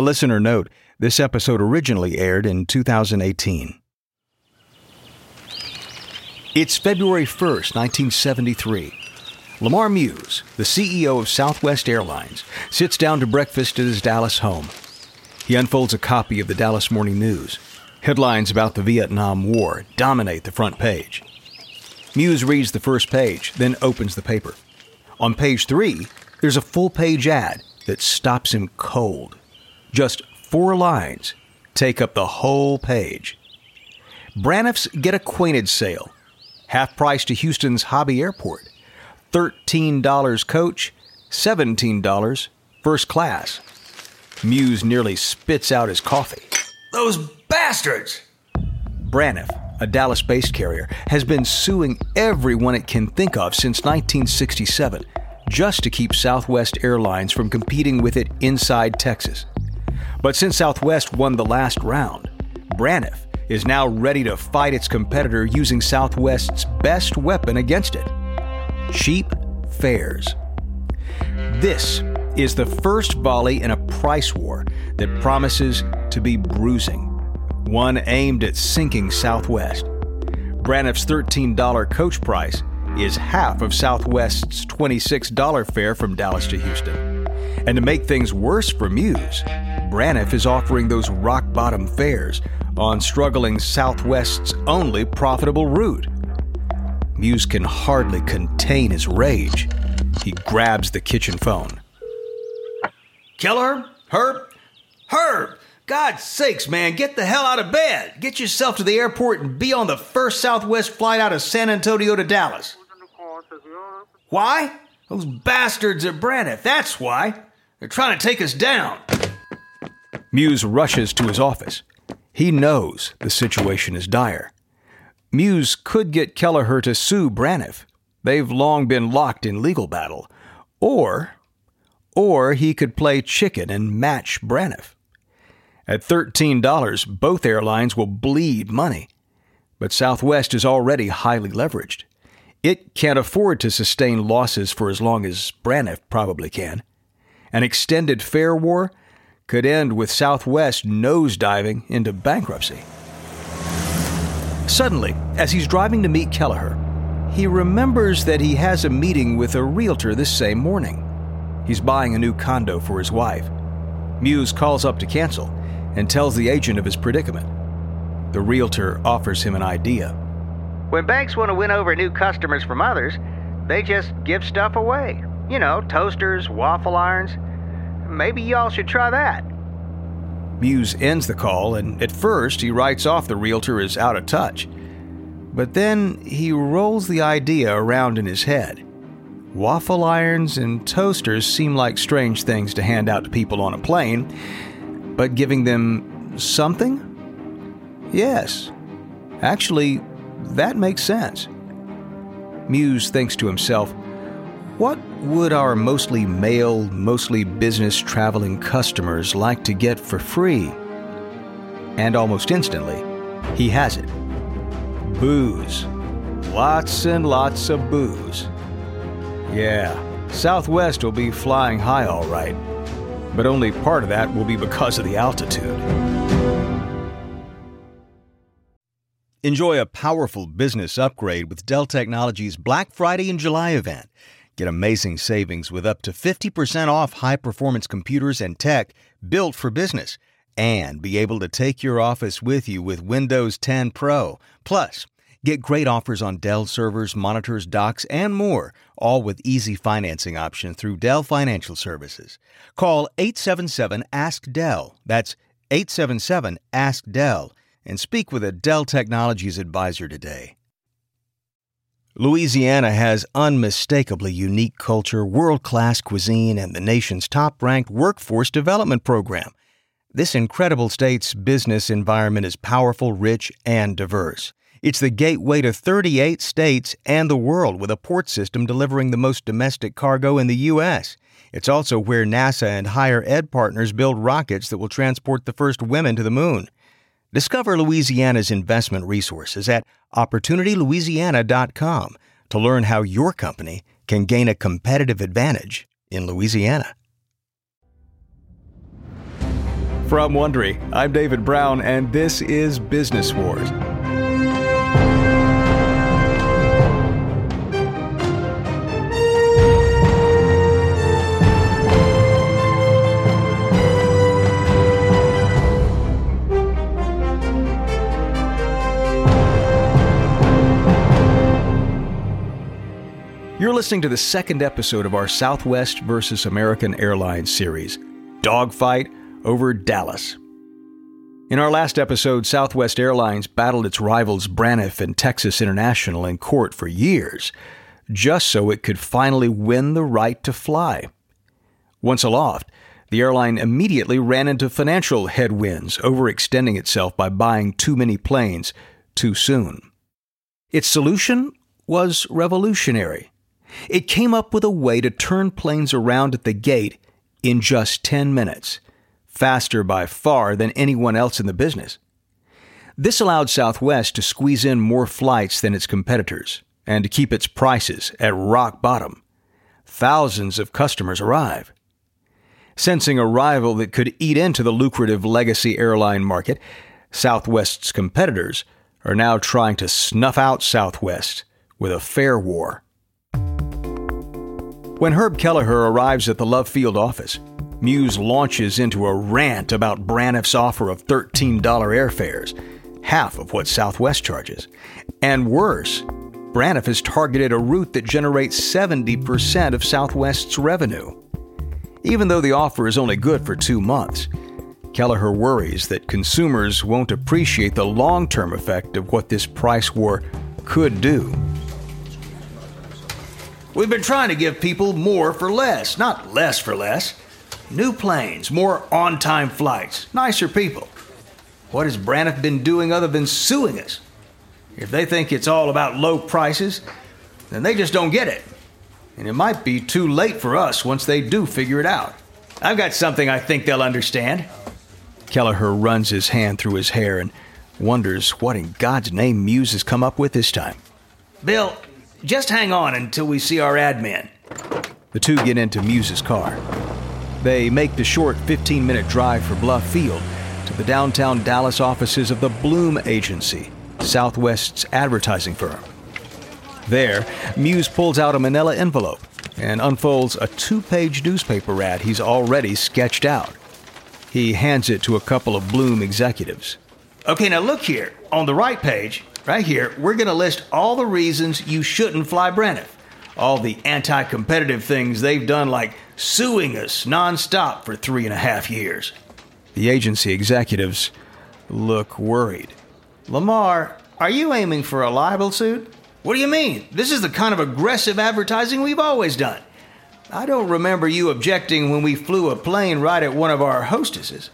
A listener note this episode originally aired in 2018. It's February 1st, 1973. Lamar Muse, the CEO of Southwest Airlines, sits down to breakfast at his Dallas home. He unfolds a copy of the Dallas Morning News. Headlines about the Vietnam War dominate the front page. Muse reads the first page, then opens the paper. On page three, there's a full page ad that stops him cold. Just four lines take up the whole page. Braniff's Get Acquainted sale, half price to Houston's Hobby Airport, $13 coach, $17 first class. Muse nearly spits out his coffee. Those bastards! Braniff, a Dallas based carrier, has been suing everyone it can think of since 1967 just to keep Southwest Airlines from competing with it inside Texas. But since Southwest won the last round, Braniff is now ready to fight its competitor using Southwest's best weapon against it cheap fares. This is the first volley in a price war that promises to be bruising, one aimed at sinking Southwest. Braniff's $13 coach price is half of Southwest's $26 fare from Dallas to Houston. And to make things worse for Muse, Braniff is offering those rock bottom fares on struggling Southwest's only profitable route. Muse can hardly contain his rage. He grabs the kitchen phone. Keller? Herb? Herb! God's sakes, man, get the hell out of bed. Get yourself to the airport and be on the first Southwest flight out of San Antonio to Dallas. Why? Those bastards at Braniff, that's why. They're trying to take us down. Muse rushes to his office. He knows the situation is dire. Muse could get Kelleher to sue Braniff. They've long been locked in legal battle. Or, or he could play chicken and match Braniff. At $13, both airlines will bleed money. But Southwest is already highly leveraged. It can't afford to sustain losses for as long as Braniff probably can. An extended fare war could end with Southwest nosediving into bankruptcy. Suddenly, as he's driving to meet Kelleher, he remembers that he has a meeting with a realtor this same morning. He's buying a new condo for his wife. Muse calls up to cancel and tells the agent of his predicament. The realtor offers him an idea. When banks want to win over new customers from others, they just give stuff away. You know, toasters, waffle irons. Maybe y'all should try that. Muse ends the call, and at first he writes off the realtor as out of touch. But then he rolls the idea around in his head. Waffle irons and toasters seem like strange things to hand out to people on a plane, but giving them something? Yes. Actually, that makes sense. Muse thinks to himself, what would our mostly male, mostly business traveling customers like to get for free? And almost instantly, he has it booze. Lots and lots of booze. Yeah, Southwest will be flying high all right, but only part of that will be because of the altitude. Enjoy a powerful business upgrade with Dell Technologies Black Friday and July event. Get amazing savings with up to 50% off high performance computers and tech built for business. And be able to take your office with you with Windows 10 Pro. Plus, get great offers on Dell servers, monitors, docks, and more, all with easy financing options through Dell Financial Services. Call 877 Ask Dell. That's 877 Ask Dell. And speak with a Dell Technologies advisor today. Louisiana has unmistakably unique culture, world class cuisine, and the nation's top ranked workforce development program. This incredible state's business environment is powerful, rich, and diverse. It's the gateway to 38 states and the world with a port system delivering the most domestic cargo in the U.S. It's also where NASA and higher ed partners build rockets that will transport the first women to the moon. Discover Louisiana's investment resources at OpportunityLouisiana.com to learn how your company can gain a competitive advantage in Louisiana. From Wondery, I'm David Brown, and this is Business Wars. Listening to the second episode of our Southwest versus American Airlines series, Dogfight over Dallas. In our last episode, Southwest Airlines battled its rivals Braniff and Texas International in court for years, just so it could finally win the right to fly. Once aloft, the airline immediately ran into financial headwinds, overextending itself by buying too many planes too soon. Its solution was revolutionary. It came up with a way to turn planes around at the gate in just 10 minutes, faster by far than anyone else in the business. This allowed Southwest to squeeze in more flights than its competitors and to keep its prices at rock bottom. Thousands of customers arrive. Sensing a rival that could eat into the lucrative legacy airline market, Southwest's competitors are now trying to snuff out Southwest with a fare war. When Herb Kelleher arrives at the Love Field office, Muse launches into a rant about Braniff's offer of $13 airfares, half of what Southwest charges. And worse, Braniff has targeted a route that generates 70% of Southwest's revenue. Even though the offer is only good for two months, Kelleher worries that consumers won't appreciate the long term effect of what this price war could do. We've been trying to give people more for less, not less for less. New planes, more on time flights, nicer people. What has Braniff been doing other than suing us? If they think it's all about low prices, then they just don't get it. And it might be too late for us once they do figure it out. I've got something I think they'll understand. Kelleher runs his hand through his hair and wonders what in God's name Muse has come up with this time. Bill, just hang on until we see our admin. The two get into Muse's car. They make the short 15 minute drive for Love Field to the downtown Dallas offices of the Bloom Agency, Southwest's advertising firm. There, Muse pulls out a manila envelope and unfolds a two page newspaper ad he's already sketched out. He hands it to a couple of Bloom executives. Okay, now look here. On the right page, right here, we're going to list all the reasons you shouldn't fly Braniff. All the anti competitive things they've done, like suing us nonstop for three and a half years. The agency executives look worried. Lamar, are you aiming for a libel suit? What do you mean? This is the kind of aggressive advertising we've always done. I don't remember you objecting when we flew a plane right at one of our hostesses.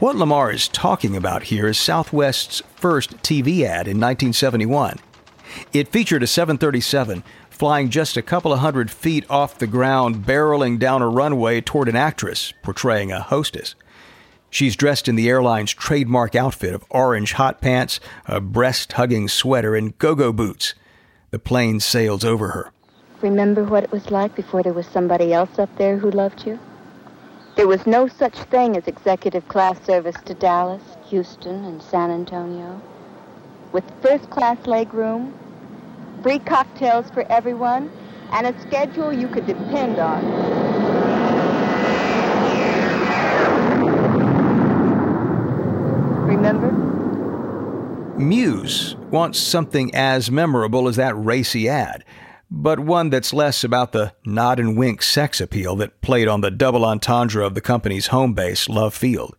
What Lamar is talking about here is Southwest's first TV ad in 1971. It featured a 737 flying just a couple of hundred feet off the ground, barreling down a runway toward an actress portraying a hostess. She's dressed in the airline's trademark outfit of orange hot pants, a breast hugging sweater, and go go boots. The plane sails over her. Remember what it was like before there was somebody else up there who loved you? There was no such thing as executive class service to Dallas, Houston, and San Antonio. With first class legroom, free cocktails for everyone, and a schedule you could depend on. Remember? Muse wants something as memorable as that racy ad but one that's less about the nod and wink sex appeal that played on the double entendre of the company's home base, Love Field.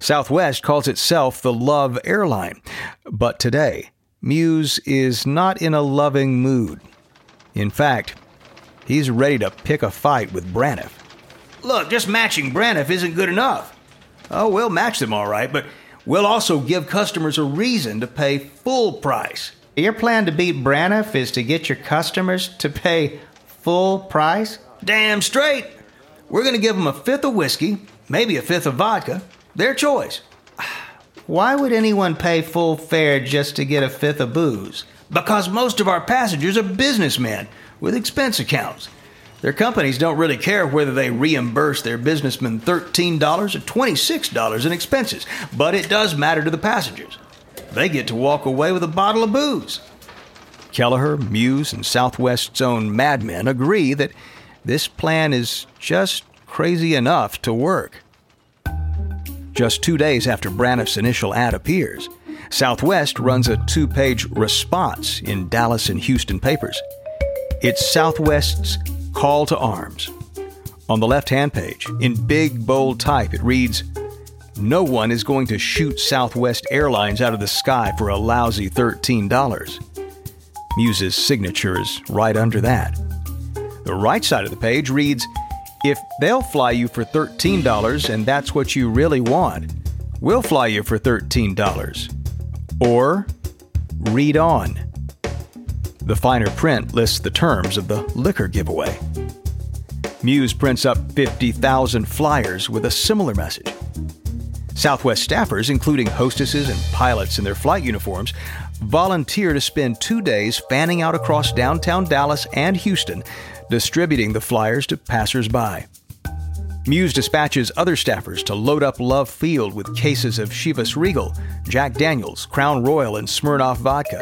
Southwest calls itself the Love Airline, but today, Muse is not in a loving mood. In fact, he's ready to pick a fight with Braniff. Look, just matching Braniff isn't good enough. Oh, we'll match them all right, but we'll also give customers a reason to pay full price. Your plan to beat Braniff is to get your customers to pay full price? Damn straight. We're going to give them a fifth of whiskey, maybe a fifth of vodka. Their choice. Why would anyone pay full fare just to get a fifth of booze? Because most of our passengers are businessmen with expense accounts. Their companies don't really care whether they reimburse their businessmen $13 or $26 in expenses, but it does matter to the passengers. They get to walk away with a bottle of booze. Kelleher, Muse, and Southwest's own madmen agree that this plan is just crazy enough to work. Just two days after Braniff's initial ad appears, Southwest runs a two page response in Dallas and Houston papers. It's Southwest's call to arms. On the left hand page, in big, bold type, it reads No one is going to shoot Southwest Airlines out of the sky for a lousy $13. Muse's signature is right under that. The right side of the page reads If they'll fly you for $13 and that's what you really want, we'll fly you for $13. Or read on. The finer print lists the terms of the liquor giveaway. Muse prints up 50,000 flyers with a similar message. Southwest staffers, including hostesses and pilots in their flight uniforms, volunteer to spend two days fanning out across downtown Dallas and Houston, distributing the flyers to passersby. Muse dispatches other staffers to load up Love Field with cases of Chivas Regal, Jack Daniels, Crown Royal, and Smirnoff vodka.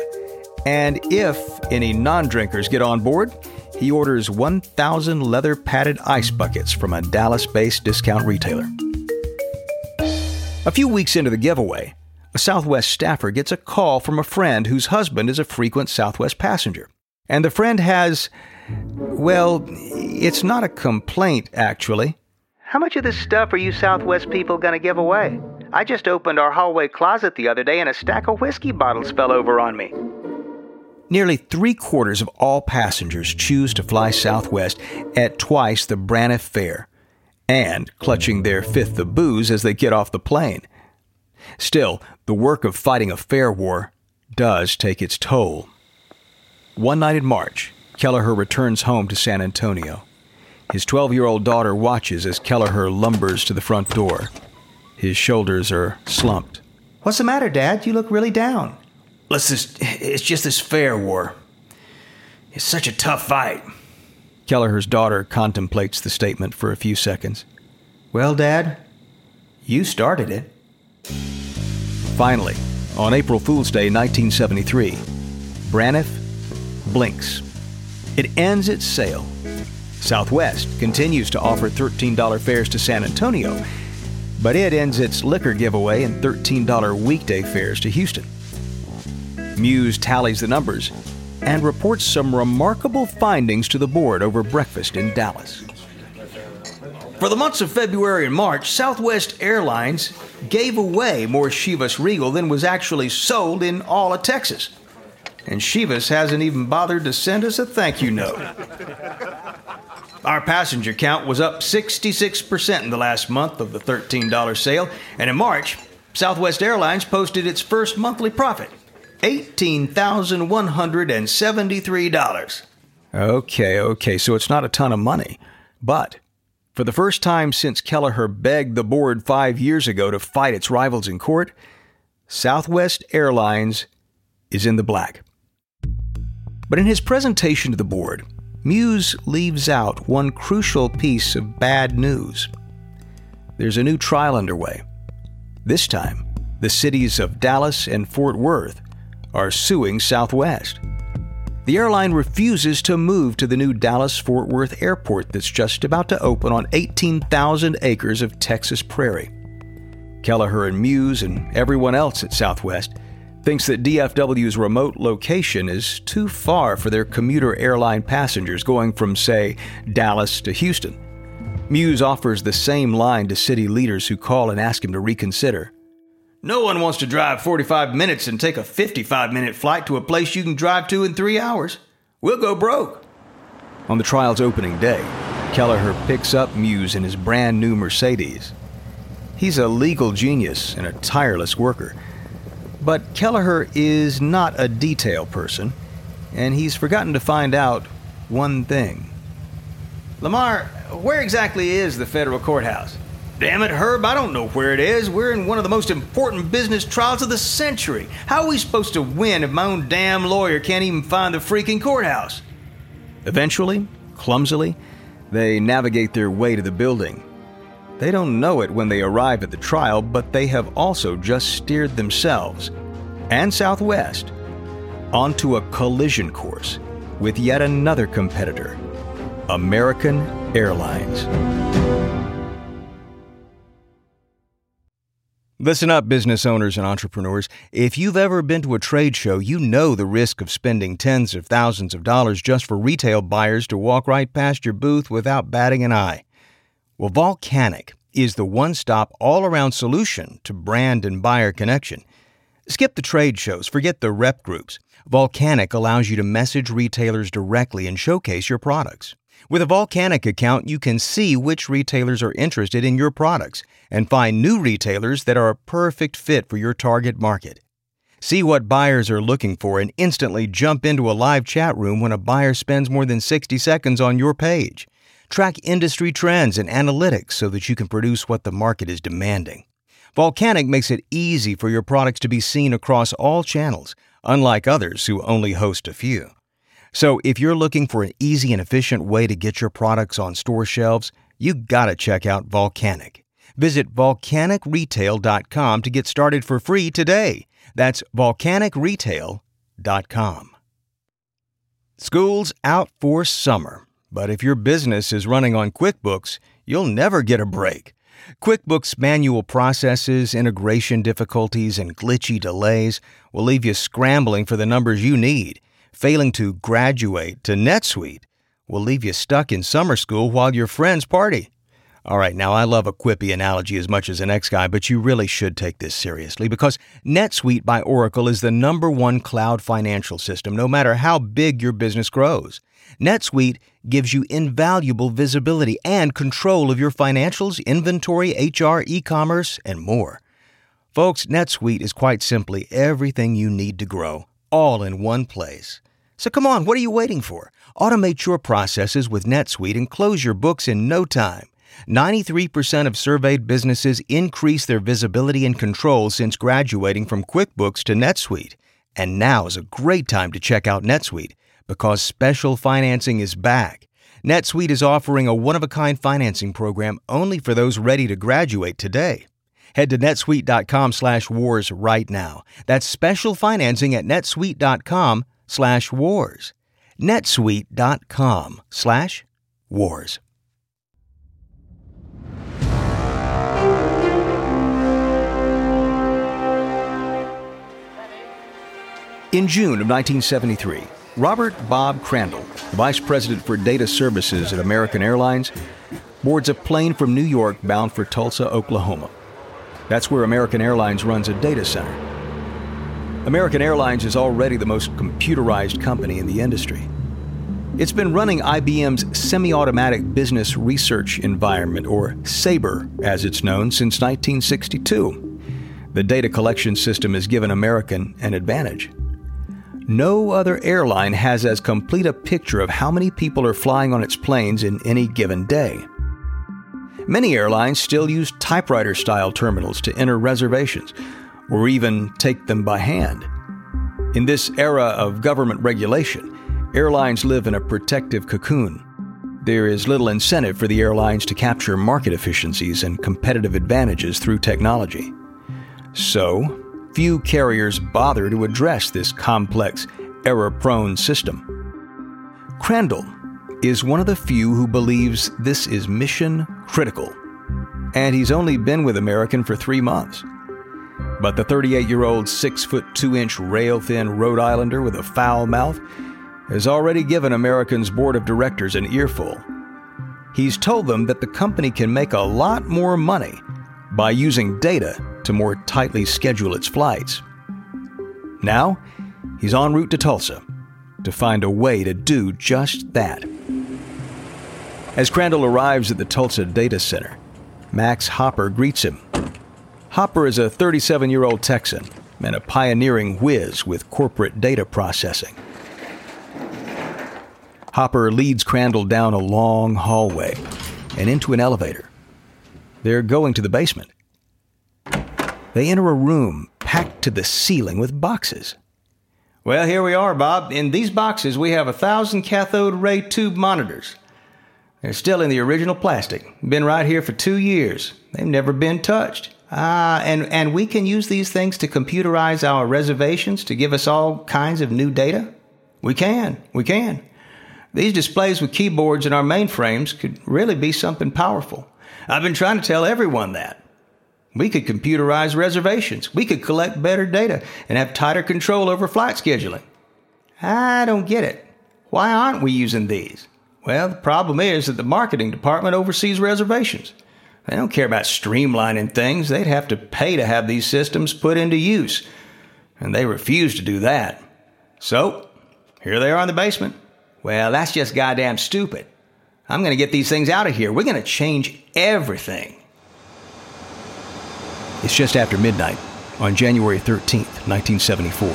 And if any non drinkers get on board, he orders 1,000 leather padded ice buckets from a Dallas based discount retailer. A few weeks into the giveaway, a Southwest staffer gets a call from a friend whose husband is a frequent Southwest passenger. And the friend has, well, it's not a complaint, actually. How much of this stuff are you Southwest people going to give away? I just opened our hallway closet the other day and a stack of whiskey bottles fell over on me. Nearly three quarters of all passengers choose to fly Southwest at twice the Braniff fare and clutching their fifth of booze as they get off the plane. Still, the work of fighting a fare war does take its toll. One night in March, Kelleher returns home to San Antonio. His 12 year old daughter watches as Kelleher lumbers to the front door. His shoulders are slumped. What's the matter, Dad? You look really down. Let's just, it's just this fare war. It's such a tough fight. Kelleher's daughter contemplates the statement for a few seconds. Well, Dad, you started it. Finally, on April Fool's Day 1973, Braniff blinks. It ends its sale. Southwest continues to offer $13 fares to San Antonio, but it ends its liquor giveaway and $13 weekday fares to Houston. Muse tallies the numbers and reports some remarkable findings to the board over breakfast in Dallas. For the months of February and March, Southwest Airlines gave away more Chivas Regal than was actually sold in all of Texas. And Chivas hasn't even bothered to send us a thank you note. Our passenger count was up 66% in the last month of the $13 sale, and in March, Southwest Airlines posted its first monthly profit $18,173. Okay, okay, so it's not a ton of money. But for the first time since Kelleher begged the board five years ago to fight its rivals in court, Southwest Airlines is in the black. But in his presentation to the board, Muse leaves out one crucial piece of bad news. There's a new trial underway. This time, the cities of Dallas and Fort Worth are suing Southwest. The airline refuses to move to the new Dallas Fort Worth airport that's just about to open on 18,000 acres of Texas prairie. Kelleher and Muse and everyone else at Southwest thinks that DFW's remote location is too far for their commuter airline passengers going from, say, Dallas to Houston. Muse offers the same line to city leaders who call and ask him to reconsider. No one wants to drive 45 minutes and take a 55 minute flight to a place you can drive to in three hours. We'll go broke. On the trial's opening day, Kelleher picks up Muse in his brand new Mercedes. He's a legal genius and a tireless worker. But Kelleher is not a detail person, and he's forgotten to find out one thing. Lamar, where exactly is the federal courthouse? Damn it, Herb, I don't know where it is. We're in one of the most important business trials of the century. How are we supposed to win if my own damn lawyer can't even find the freaking courthouse? Eventually, clumsily, They navigate their way to the building. They don't know it when they arrive at the trial, but they have also just steered themselves and Southwest onto a collision course with yet another competitor, American Airlines. Listen up, business owners and entrepreneurs. If you've ever been to a trade show, you know the risk of spending tens of thousands of dollars just for retail buyers to walk right past your booth without batting an eye. Well, Volcanic is the one stop all around solution to brand and buyer connection. Skip the trade shows, forget the rep groups. Volcanic allows you to message retailers directly and showcase your products. With a Volcanic account, you can see which retailers are interested in your products and find new retailers that are a perfect fit for your target market. See what buyers are looking for and instantly jump into a live chat room when a buyer spends more than 60 seconds on your page. Track industry trends and analytics so that you can produce what the market is demanding. Volcanic makes it easy for your products to be seen across all channels, unlike others who only host a few. So, if you're looking for an easy and efficient way to get your products on store shelves, you gotta check out Volcanic. Visit volcanicretail.com to get started for free today. That's volcanicretail.com. School's out for summer, but if your business is running on QuickBooks, you'll never get a break. QuickBooks manual processes, integration difficulties, and glitchy delays will leave you scrambling for the numbers you need failing to graduate to NetSuite will leave you stuck in summer school while your friends party. All right, now I love a quippy analogy as much as an ex guy, but you really should take this seriously because NetSuite by Oracle is the number one cloud financial system, no matter how big your business grows. NetSuite gives you invaluable visibility and control of your financials, inventory, HR, e commerce, and more. Folks, NetSuite is quite simply everything you need to grow, all in one place. So come on, what are you waiting for? Automate your processes with NetSuite and close your books in no time. 93% of surveyed businesses increase their visibility and control since graduating from QuickBooks to NetSuite. And now is a great time to check out NetSuite because special financing is back. NetSuite is offering a one of a kind financing program only for those ready to graduate today. Head to netsuite.com slash wars right now. That's special financing at netsuite.com slash wars. netsuite.com slash wars. In June of 1973, Robert Bob Crandall, Vice President for Data Services at American Airlines, boards a plane from New York bound for Tulsa, Oklahoma. That's where American Airlines runs a data center. American Airlines is already the most computerized company in the industry. It's been running IBM's Semi Automatic Business Research Environment, or SABRE as it's known, since 1962. The data collection system has given American an advantage. No other airline has as complete a picture of how many people are flying on its planes in any given day. Many airlines still use typewriter style terminals to enter reservations, or even take them by hand. In this era of government regulation, airlines live in a protective cocoon. There is little incentive for the airlines to capture market efficiencies and competitive advantages through technology. So, few carriers bother to address this complex, error prone system. Crandall is one of the few who believes this is mission critical, and he's only been with American for three months. But the 38 year old 6 foot 2 inch rail thin Rhode Islander with a foul mouth has already given American's board of directors an earful. He's told them that the company can make a lot more money by using data to more tightly schedule its flights. Now, he's en route to Tulsa to find a way to do just that. As Crandall arrives at the Tulsa Data Center, Max Hopper greets him Hopper is a 37 year old Texan and a pioneering whiz with corporate data processing. Hopper leads Crandall down a long hallway and into an elevator. They're going to the basement. They enter a room packed to the ceiling with boxes. Well, here we are, Bob. In these boxes, we have a thousand cathode ray tube monitors. They're still in the original plastic. Been right here for two years. They've never been touched. Ah, and, and we can use these things to computerize our reservations to give us all kinds of new data? We can. We can. These displays with keyboards in our mainframes could really be something powerful. I've been trying to tell everyone that. We could computerize reservations. We could collect better data and have tighter control over flight scheduling. I don't get it. Why aren't we using these? Well, the problem is that the marketing department oversees reservations. They don't care about streamlining things. They'd have to pay to have these systems put into use. And they refuse to do that. So, here they are in the basement. Well, that's just goddamn stupid. I'm going to get these things out of here. We're going to change everything. It's just after midnight on January 13th, 1974.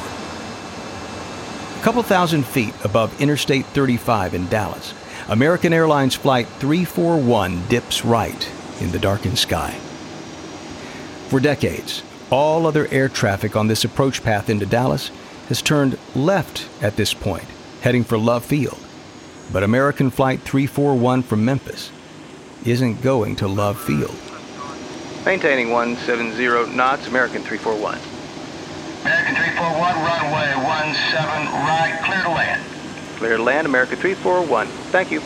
A couple thousand feet above Interstate 35 in Dallas, American Airlines Flight 341 dips right in the darkened sky. For decades, all other air traffic on this approach path into Dallas has turned left at this point heading for Love Field. But American Flight 341 from Memphis isn't going to Love Field. Maintaining 170 knots, American 341. American 341, runway 17 right, clear to land. Clear to land, American 341. Thank you.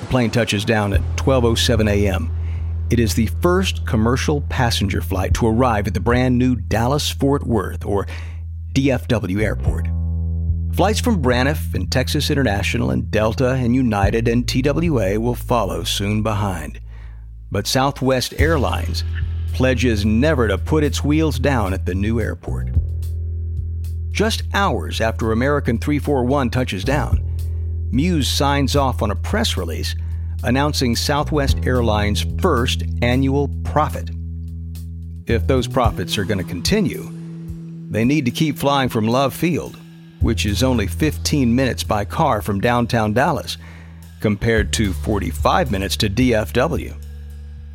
The plane touches down at 12:07 a.m. It is the first commercial passenger flight to arrive at the brand new Dallas Fort Worth or DFW Airport. Flights from Braniff and Texas International and Delta and United and TWA will follow soon behind. But Southwest Airlines pledges never to put its wheels down at the new airport. Just hours after American 341 touches down, Muse signs off on a press release announcing Southwest Airlines' first annual profit. If those profits are going to continue, they need to keep flying from Love Field, which is only 15 minutes by car from downtown Dallas, compared to 45 minutes to DFW.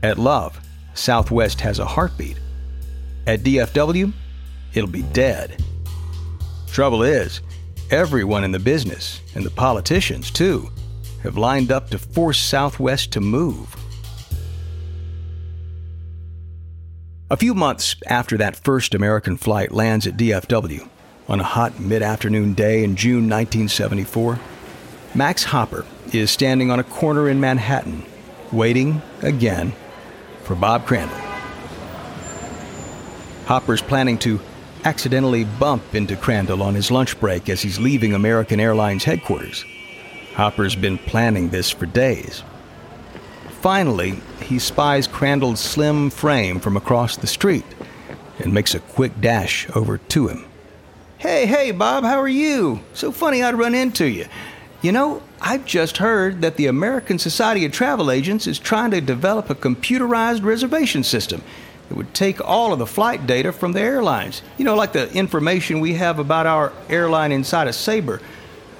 At Love, Southwest has a heartbeat. At DFW, it'll be dead. Trouble is, everyone in the business, and the politicians too, have lined up to force Southwest to move. A few months after that first American flight lands at DFW, on a hot mid afternoon day in June 1974, Max Hopper is standing on a corner in Manhattan, waiting again for Bob Crandall. Hopper's planning to accidentally bump into Crandall on his lunch break as he's leaving American Airlines headquarters. Hopper's been planning this for days. Finally, he spies Crandall's slim frame from across the street and makes a quick dash over to him. Hey, hey, Bob, how are you? So funny I'd run into you. You know, I've just heard that the American Society of Travel Agents is trying to develop a computerized reservation system that would take all of the flight data from the airlines, you know, like the information we have about our airline inside of Sabre,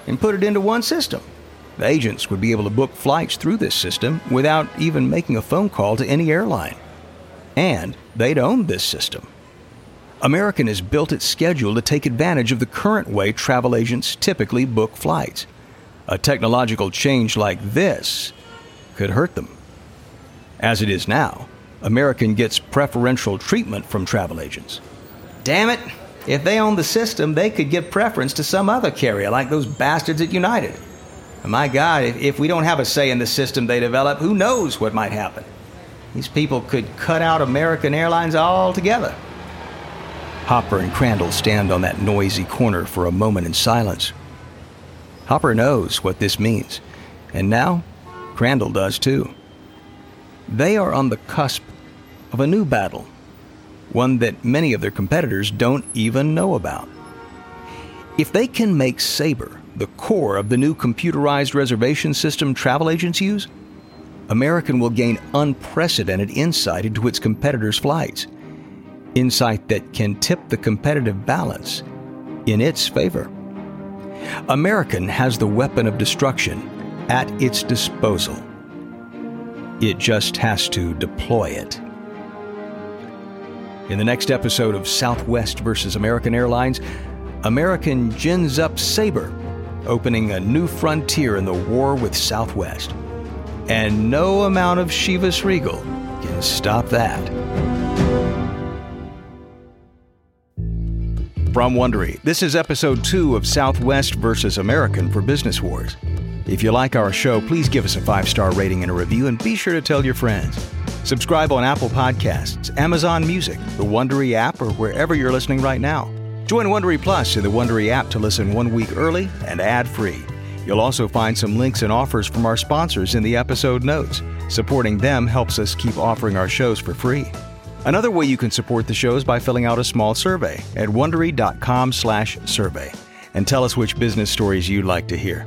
and put it into one system. The agents would be able to book flights through this system without even making a phone call to any airline. And they'd own this system. American has built its schedule to take advantage of the current way travel agents typically book flights. A technological change like this could hurt them. As it is now, American gets preferential treatment from travel agents. Damn it! If they own the system, they could give preference to some other carrier like those bastards at United. My God, if, if we don't have a say in the system they develop, who knows what might happen? These people could cut out American Airlines altogether. Hopper and Crandall stand on that noisy corner for a moment in silence. Hopper knows what this means, and now Crandall does too. They are on the cusp of a new battle, one that many of their competitors don't even know about. If they can make Sabre the core of the new computerized reservation system travel agents use, American will gain unprecedented insight into its competitors' flights. Insight that can tip the competitive balance in its favor. American has the weapon of destruction at its disposal. It just has to deploy it. In the next episode of Southwest versus American Airlines, American gins up Sabre opening a new frontier in the war with Southwest. And no amount of Chivas Regal can stop that. From Wondery, this is episode two of Southwest versus American for Business Wars. If you like our show, please give us a five star rating and a review, and be sure to tell your friends. Subscribe on Apple Podcasts, Amazon Music, the Wondery app, or wherever you're listening right now. Join Wondery Plus in the Wondery app to listen one week early and ad free. You'll also find some links and offers from our sponsors in the episode notes. Supporting them helps us keep offering our shows for free. Another way you can support the show is by filling out a small survey at wondery.com/survey and tell us which business stories you'd like to hear.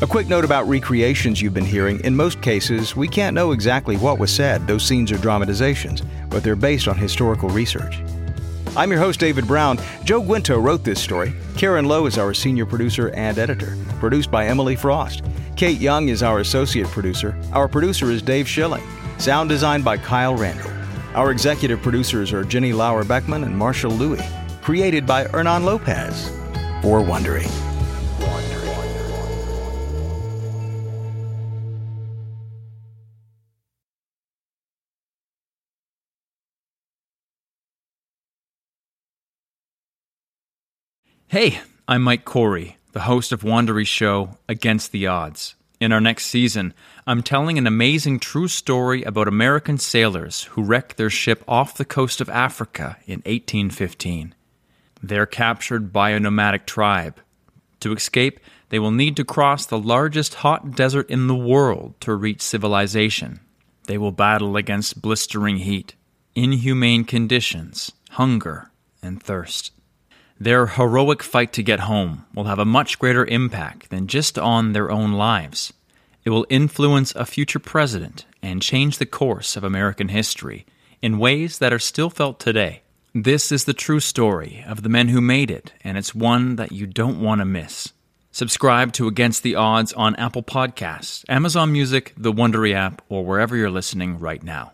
A quick note about recreations you've been hearing. In most cases, we can't know exactly what was said. Those scenes are dramatizations, but they're based on historical research. I'm your host, David Brown. Joe Guinto wrote this story. Karen Lowe is our senior producer and editor, produced by Emily Frost. Kate Young is our associate producer. Our producer is Dave Schilling. Sound designed by Kyle Randall. Our executive producers are Jenny Lauer Beckman and Marshall Lewy. Created by Hernan Lopez. For Wondery. Hey, I'm Mike Corey, the host of Wondery's show Against the Odds. In our next season, I'm telling an amazing true story about American sailors who wrecked their ship off the coast of Africa in 1815. They're captured by a nomadic tribe. To escape, they will need to cross the largest hot desert in the world to reach civilization. They will battle against blistering heat, inhumane conditions, hunger, and thirst. Their heroic fight to get home will have a much greater impact than just on their own lives. It will influence a future president and change the course of American history in ways that are still felt today. This is the true story of the men who made it, and it's one that you don't want to miss. Subscribe to Against the Odds on Apple Podcasts, Amazon Music, the Wondery app, or wherever you're listening right now.